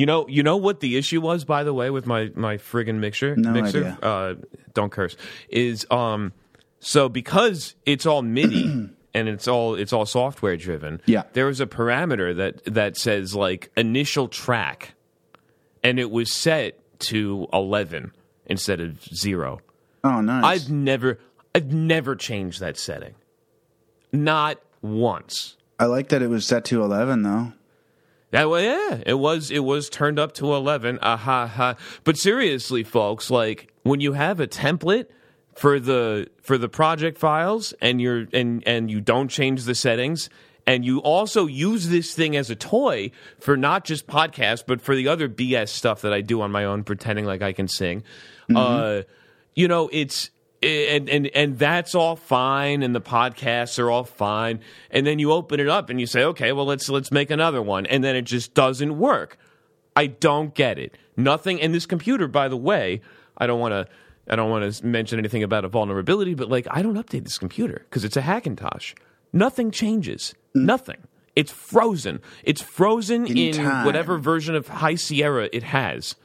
You know, you know what the issue was, by the way, with my my friggin' mixer. No mixer, idea. Uh, don't curse. Is um, so because it's all MIDI and it's all it's all software driven. Yeah. there was a parameter that that says like initial track, and it was set to eleven instead of zero. Oh, nice. I've never I've never changed that setting. Not once. I like that it was set to 11, though. That way, yeah, it was it was turned up to eleven. Aha, ha. But seriously, folks, like when you have a template for the for the project files, and you're and and you don't change the settings, and you also use this thing as a toy for not just podcasts, but for the other BS stuff that I do on my own, pretending like I can sing. Uh, you know, it's and and and that's all fine and the podcasts are all fine. And then you open it up and you say okay well let's let's make another one. And then it just doesn't work. I don't get it. Nothing and this computer by the way i don't want to i don't want to mention anything about a vulnerability but like i don't update this computer because it's a hackintosh. Nothing changes. Nothing. It's frozen. It's frozen In in, whatever version of high sierra it has.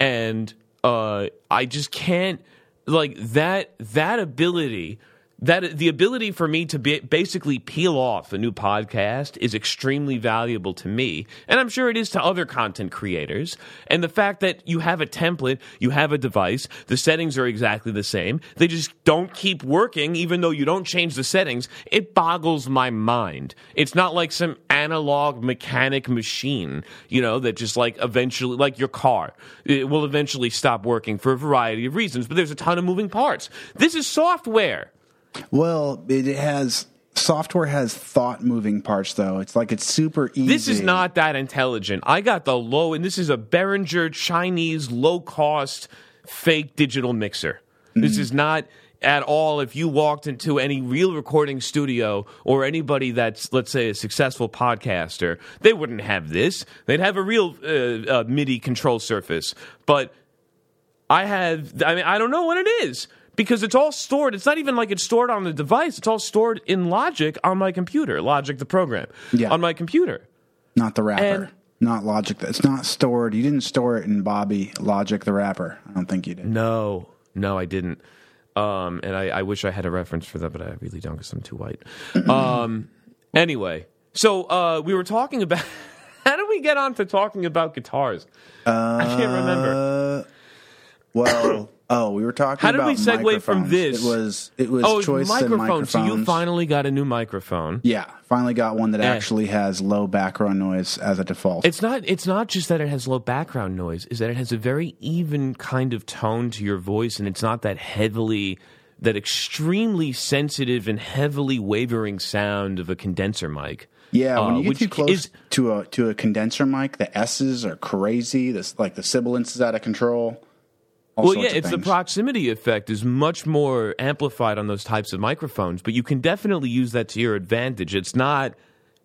And uh, I just can't like that that ability that the ability for me to be, basically peel off a new podcast is extremely valuable to me. And i'm sure it is to other content creators. And the fact that you have a template you have a device the settings are exactly the same. They just don't keep working even though you don't change the settings. It boggles my mind. It's not like some analog mechanic machine you know that just like eventually like your car. It will eventually stop working for a variety of reasons but there's a ton of moving parts. This is software Well, it has software has thought moving parts though. It's like it's super easy. This is not that intelligent. I got the low, and this is a Behringer Chinese low cost fake digital mixer. This is not at all. If you walked into any real recording studio or anybody that's, let's say, a successful podcaster, they wouldn't have this. They'd have a real uh, uh, MIDI control surface. But I have, I mean, I don't know what it is because it's all stored. It's not even like it's stored on the device. It's all stored in Logic on my computer, Logic the program, Yeah. on my computer. not the rapper. and- not Logic. It's not stored. You didn't store it in Bobby Logic the rapper. I don't think you did. No, no, I didn't. Um, and I, I wish I had a reference for that, but I really don't because I'm too white. um, anyway, so uh, we were talking about. How did we get on to talking about guitars? I can't remember. Uh, well, oh, we were talking. How did we segue from this? It was it was Oh, choice and microphone. So you finally got a new microphone. yeah, finally got one that Eh. actually has low background noise as a default. It's not. It's not just that it has low background noise. Is that it has a very even kind of tone to your voice, and it's not that heavily, that extremely sensitive and heavily wavering sound of a condenser mic. yeah, when uh, you get which too close is- to a to a condenser mic, the S's are crazy. This like the sibilance is out of control. Well, yeah, it's the proximity effect is much more amplified on those types of microphones, but you can definitely use that to your advantage. It's not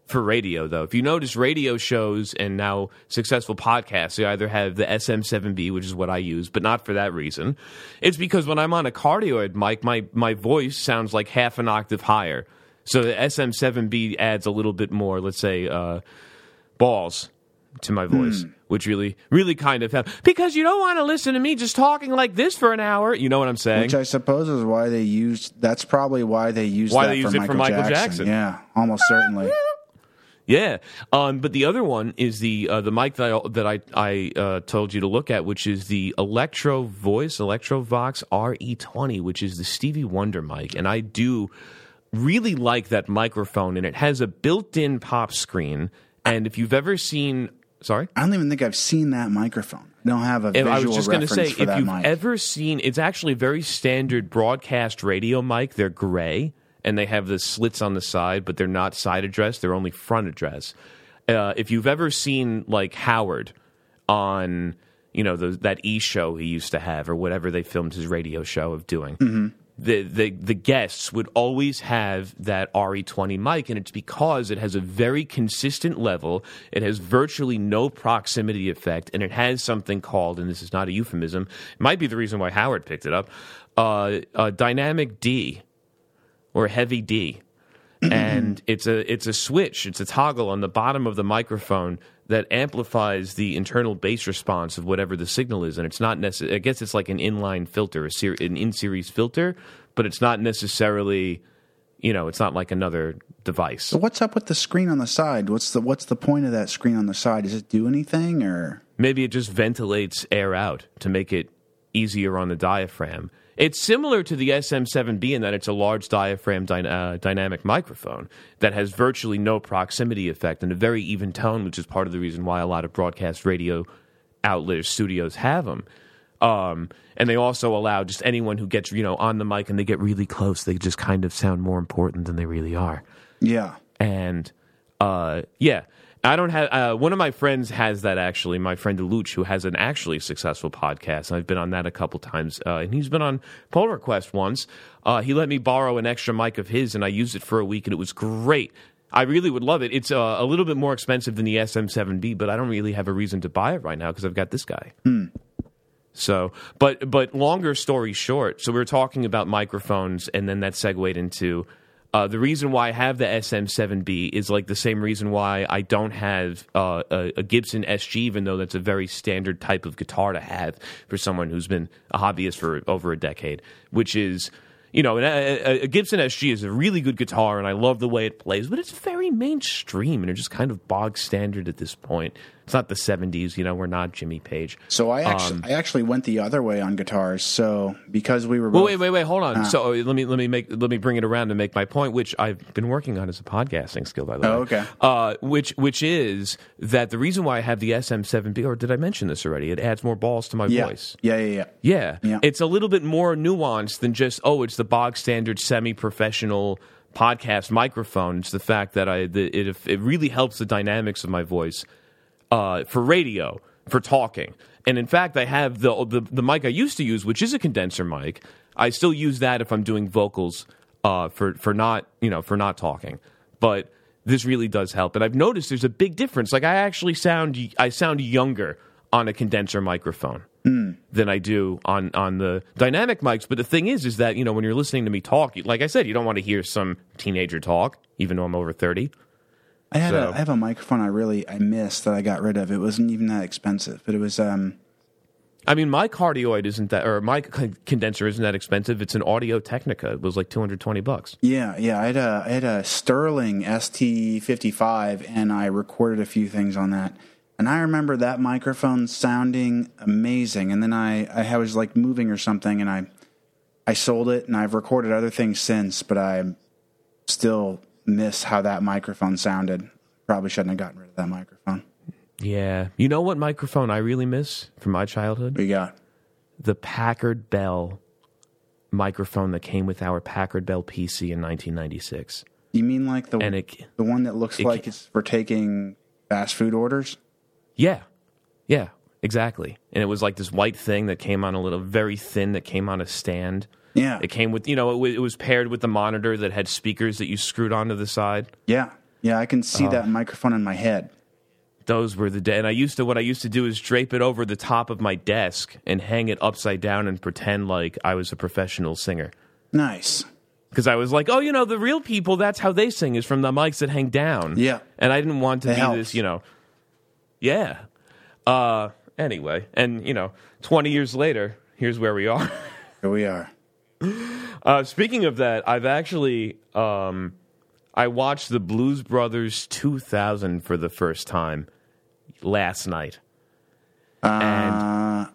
for radio though. If you notice radio shows and now successful podcasts, they either have the SM7B, which is what I use, but not for that reason. It's because when I'm on a cardioid mic, my my voice sounds like half an octave higher. So the SM7B adds a little bit more, let's say, uh, balls to my voice, which really, really kind of helps. Because you don't want to listen to me just talking like this for an hour. You know what I'm saying? Which I suppose is why they used. That's probably why they used Why that they for used it Michael for Michael Jackson. Jackson. Yeah, almost certainly. Yeah, um, but the other one is the uh, the mic that I, that I I uh, told you to look at, which is the Electro Voice Electrovox RE20, which is the Stevie Wonder mic, and I do really like that microphone, and it has a built-in pop screen. And if you've ever seen, sorry, I don't even think I've seen that microphone. I don't have a If- visual I was just going to reference say, for if that you've mic. ever seen, it's actually a very standard broadcast radio mic. They're gray and they have the slits on the side, but they're not side address. They're only front address. Uh, if you've ever seen like Howard on, you know, the, that E show he used to have or whatever they filmed his radio show of doing. Mm-hmm. The, the the guests would always have that RE20 mic, and it's because it has a very consistent level. It has virtually no proximity effect, and it has something called, and this is not a euphemism, it might be the reason why Howard picked it up, uh, a dynamic D or heavy D. and it's a it's a switch, it's a toggle on the bottom of the microphone that amplifies the internal bass response of whatever the signal is, and it's not necessarily. I guess it's like an inline filter, a ser- an in series filter, but it's not necessarily. You know, it's not like another device. So what's up with the screen on the side? What's the what's the point of that screen on the side? Does it do anything or? Maybe it just ventilates air out to make it easier on the diaphragm. It's similar to the SM7B in that it's a large diaphragm dy- uh, dynamic microphone that has virtually no proximity effect and a very even tone, which is part of the reason why a lot of broadcast radio outlets, studios have them. Um, and they also allow just anyone who gets, you know, on the mic and they get really close, they just kind of sound more important than they really are Yeah. and uh, yeah, I don't have. Uh, one of my friends has that actually. My friend Deluch, who has an actually successful podcast, and I've been on that a couple times. Uh, and he's been on Pull Request once. Uh, he let me borrow an extra mic of his, and I used it for a week, and it was great. I really would love it. It's uh, a little bit more expensive than the SM7B, but I don't really have a reason to buy it right now because I've got this guy. So, but but longer story short, so we were talking about microphones, and then that segued into uh, the reason why I have the SM7B is like the same reason why I don't have uh, a, a Gibson SG, even though that's a very standard type of guitar to have for someone who's been a hobbyist for over a decade, which is. You know, a, a Gibson SG is a really good guitar, and I love the way it plays, but it's very mainstream and it's just kind of bog standard at this point. It's not the '70s, you know. We're not Jimmy Page. So I actually I actually went the other way on guitars. So because we were Well, both, wait, wait, wait. Hold on. So uh, let me let me make let me bring it around to make my point, which I've been working on as a podcasting skill, by the way. Oh, okay. Uh, which which is that the reason why I have the SM7B, or did I mention this already? It adds more balls to my yeah, voice. yeah, yeah, yeah. Yeah. Yeah. It's a little bit more nuanced than just, oh, it's the bog standard semi professional podcast microphone. It's the fact that I the, it it really helps the dynamics of my voice uh, for radio, for talking. And in fact, I have the, the the mic I used to use, which is a condenser mic. I still use that if I'm doing vocals uh, for for not you know for not talking. But this really does help, and I've noticed there's a big difference. Like I actually sound I sound younger on a condenser microphone than I do on on the dynamic mics. But the thing is, is that you know when you're listening to me talk, like I said, you don't want to hear some teenager talk, even though I'm over thirty. I had So- a, I have a microphone I really I missed that I got rid of. It wasn't even that expensive, but it was um I mean, my cardioid isn't that, or my condenser isn't that expensive. It's an Audio Technica. It was like two hundred twenty bucks. yeah yeah I had a I had a Sterling ST fifty five and I recorded a few things on that. And I remember that microphone sounding amazing. And then I I was like moving or something, and I I sold it, and I've recorded other things since, but I'm still miss how that microphone sounded. Probably shouldn't have gotten rid of that microphone. Yeah, you know what microphone I really miss from my childhood? We got The Packard Bell microphone that came with our Packard Bell PC in nineteen ninety six, you mean like the and it the one that looks it like it's for taking fast food orders? Yeah. Yeah, exactly. And it was like this white thing that came on a little very thin that came on a stand. Yeah. It came with, you know, it, wa- it was paired with the monitor that had speakers that you screwed onto the side. Yeah. Yeah, I can Oh. see that microphone in my head. Those were the day. And I used to, what I used to do is drape it over the top of my desk and hang it upside down and pretend like I was a professional singer. Nice. Because I was like, oh, you know, the real people, that's how they sing is from the mics that hang down. Yeah. And I didn't want to It be helps. this, you know. Yeah. Uh, anyway, and, you know, 20 years later, here's where we are. Here we are. Uh, speaking of that, I've actually um, I watched the Blues Brothers 2000 for the first time last night, and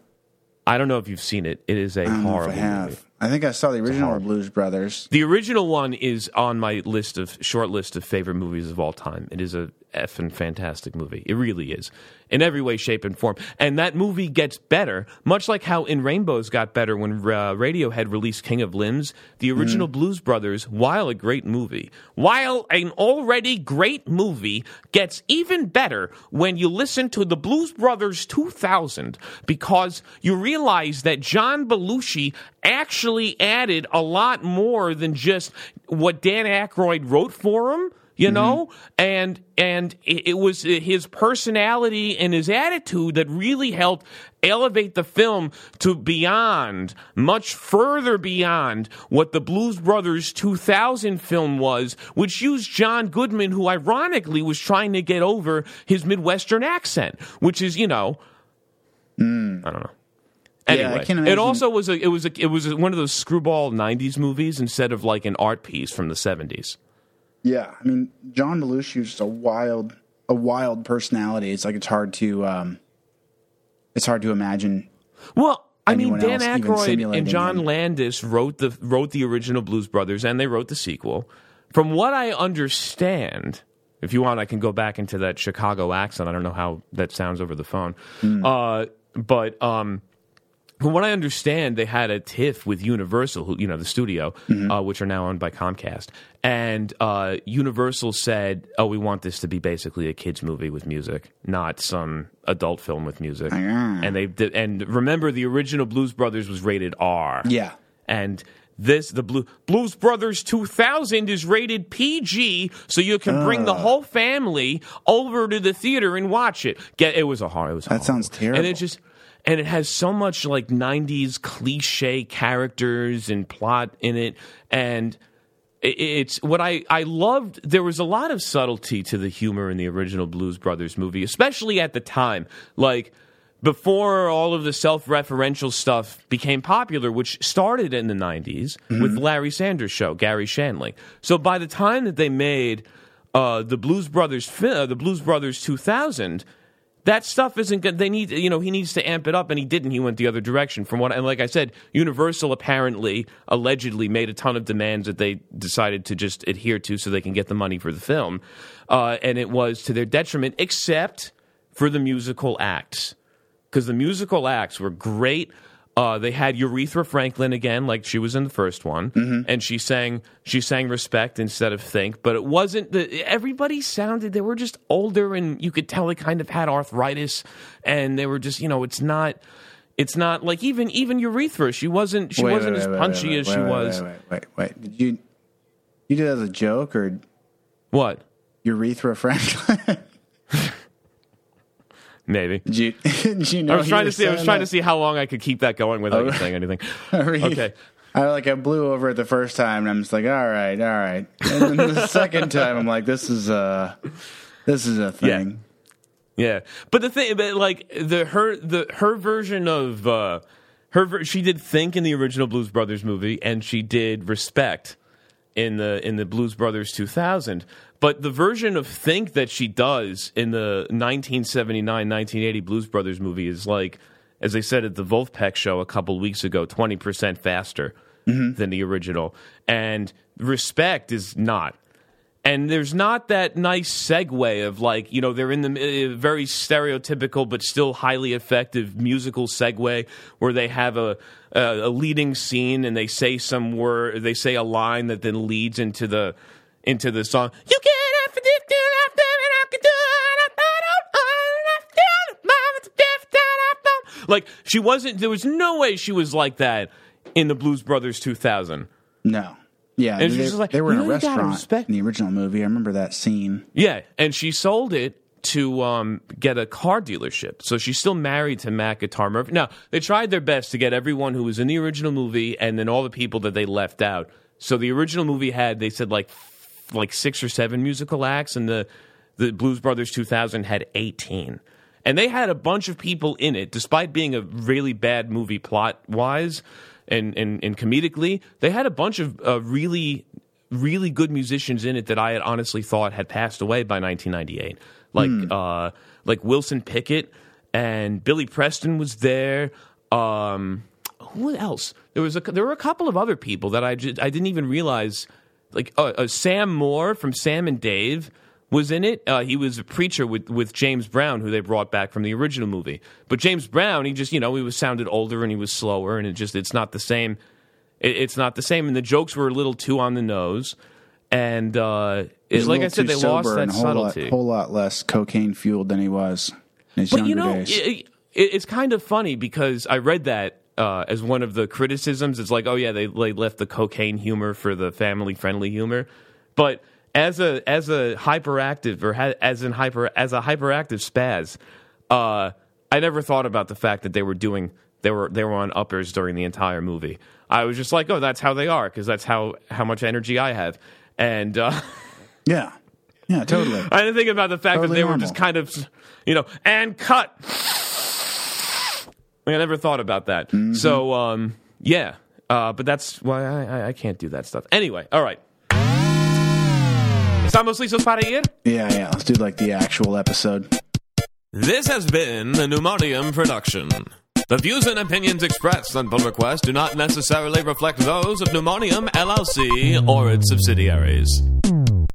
I don't know if you've seen it. It is a Uh, I don't know if horrible I have. movie. I think I saw the original Blues Brothers. The original one is on my list of short list of favorite movies of all time. It is a effing fantastic movie. It really is. In every way, shape, and form. And that movie gets better, much like how In Rainbows got better when uh, Radiohead released King of Limbs. The original Blues Brothers, while a great movie, while an already great movie, gets even better when you listen to the Blues Brothers 2000 because you realize that John Belushi actually added a lot more than just what Dan Aykroyd wrote for him. You know? Mm-hmm. And and it, it was his personality and his attitude that really helped elevate the film to beyond much further beyond what the blues brothers 2000 film was which used john goodman who ironically was trying to get over his midwestern accent which is you know mm. i don't know. Yeah, I Anyway, can it also was a it was a, it was one of those screwball '90s movies instead of like an art piece from the '70s. Yeah, I mean, John Belushi is just a wild, a wild personality. It's like it's hard to, um, it's hard to imagine. Well, I mean, Dan Aykroyd and John him. Landis wrote the wrote the original Blues Brothers, and they wrote the sequel. From what I understand, if you want, I can go back into that Chicago accent. I don't know how that sounds over the phone, Hmm. uh, but um, from what I understand, they had a tiff with Universal, who you know the studio, Mm-hmm. uh, which are now owned by Comcast, and uh, Universal said, "Oh, we want this to be basically a kids movie with music, not some adult film with music." Ah. And they did, and remember, the original Blues Brothers was rated R. Yeah, And this, the Blue, Blues Brothers 2000 is rated PG, so you can bring Ah. the whole family over to the theater and watch it. Get it was a horror. It was That horror sounds movie. And terrible. it just and it has so much like 90s cliche characters and plot in it and it's what I, I loved. There was a lot of subtlety to the humor in the original Blues Brothers movie, especially at the time. Like, before all of the self referential stuff became popular, which started in the 90s with Larry Sanders' show, Garry Shandling. So by the time that they made uh, the Blues Brothers, uh, the Blues Brothers 2000, that stuff isn't good. They need, you know, he needs to amp it up, and he didn't. He went the other direction. From what, and like I said, Universal apparently, allegedly, made a ton of demands that they decided to just adhere to, so they can get the money for the film, uh, and it was to their detriment, except for the musical acts, because the musical acts were great. Uh, they had Urethra Franklin again, like she was in the first one, and she sang she sang "Respect" instead of "Think." But it wasn't the everybody sounded. They were just older, and you could tell they kind of had arthritis, and they were just you know it's not it's not like even even Urethra. She wasn't she Wait, wasn't wait, as wait, punchy as she was. Wait, wait, wait, wait. Did you you did that as a joke or What urethra Franklin? maybe. you? You know I was trying to see. I was trying that? to see how long I could keep that going without you Oh. saying anything. Okay. I like I blew over it the first time, and I'm just like, all right, all right. And then the second time, I'm like, this is a this is a thing. Yeah, but the thing, but like the her the her version of uh, her ver- she did think in the original Blues Brothers movie, and she did respect in the in the Blues Brothers 2000. But the version of think that she does in the 1979 1980 Blues Brothers movie is like, as I said at the Wolfpack show a couple weeks ago, 20 percent faster mm-hmm. than the original, and respect is not and there's not that nice segue of like you know they're in the uh, very stereotypical but still highly effective musical segue where they have a a, a leading scene and they say some word they say a line that then leads into the into the song. You can like she wasn't there was no way she was like that in the blues brothers 2000 No. Yeah, And they, like, they were in a really restaurant respect- in the original movie. I remember that scene. Yeah, and she sold it to um, get a car dealership. So she's still married to Matt Guitar Murphy. Now, they tried their best to get everyone who was in the original movie and then all the people that they left out. So the original movie had, they said, like like six or seven musical acts, and the, the Blues Brothers 2000 had 18. And they had a bunch of people in it, despite being a really bad movie plot wise and, and, and comedically. They had a bunch of uh, really really good musicians in it that I had honestly thought had passed away by 1998, like uh, like Wilson Pickett and Billy Preston was there. Um, who else? There was a there were a couple of other people that I just, I didn't even realize. Like uh, uh, Sam Moore from Sam and Dave was in it. Uh, he was a preacher with with James Brown, who they brought back from the original movie. But James Brown, he just you know he was sounded older and he was slower, and it just it's not the same it, it's not the same, and the jokes were a little too on the nose. And uh, it's like I said, they lost that whole lot, whole lot less cocaine fueled than he was in his but younger you know, days. it, it, it's kind of funny because I read that uh, as one of the criticisms. It's like, oh yeah, they, they left the cocaine humor for the family friendly humor, but as a as a hyperactive or ha- as in hyper as a hyperactive spaz, uh, I never thought about the fact that they were doing they were they were on uppers during the entire movie. I was just like, oh, that's how they are because that's how how much energy I have, and uh, Yeah. Yeah, totally. I didn't think about the fact that Totally they were just kind of, you know, and cut. Like, I never thought about that. Mm-hmm. So, um, yeah, uh, but that's why I, I, I can't do that stuff. Anyway, all right. Estamos listos para ir? Yeah, yeah. Let's do like the actual episode. This has been the Pneumonium production. The views and opinions expressed on Pull Request do not necessarily reflect those of Pneumonium LLC or its subsidiaries.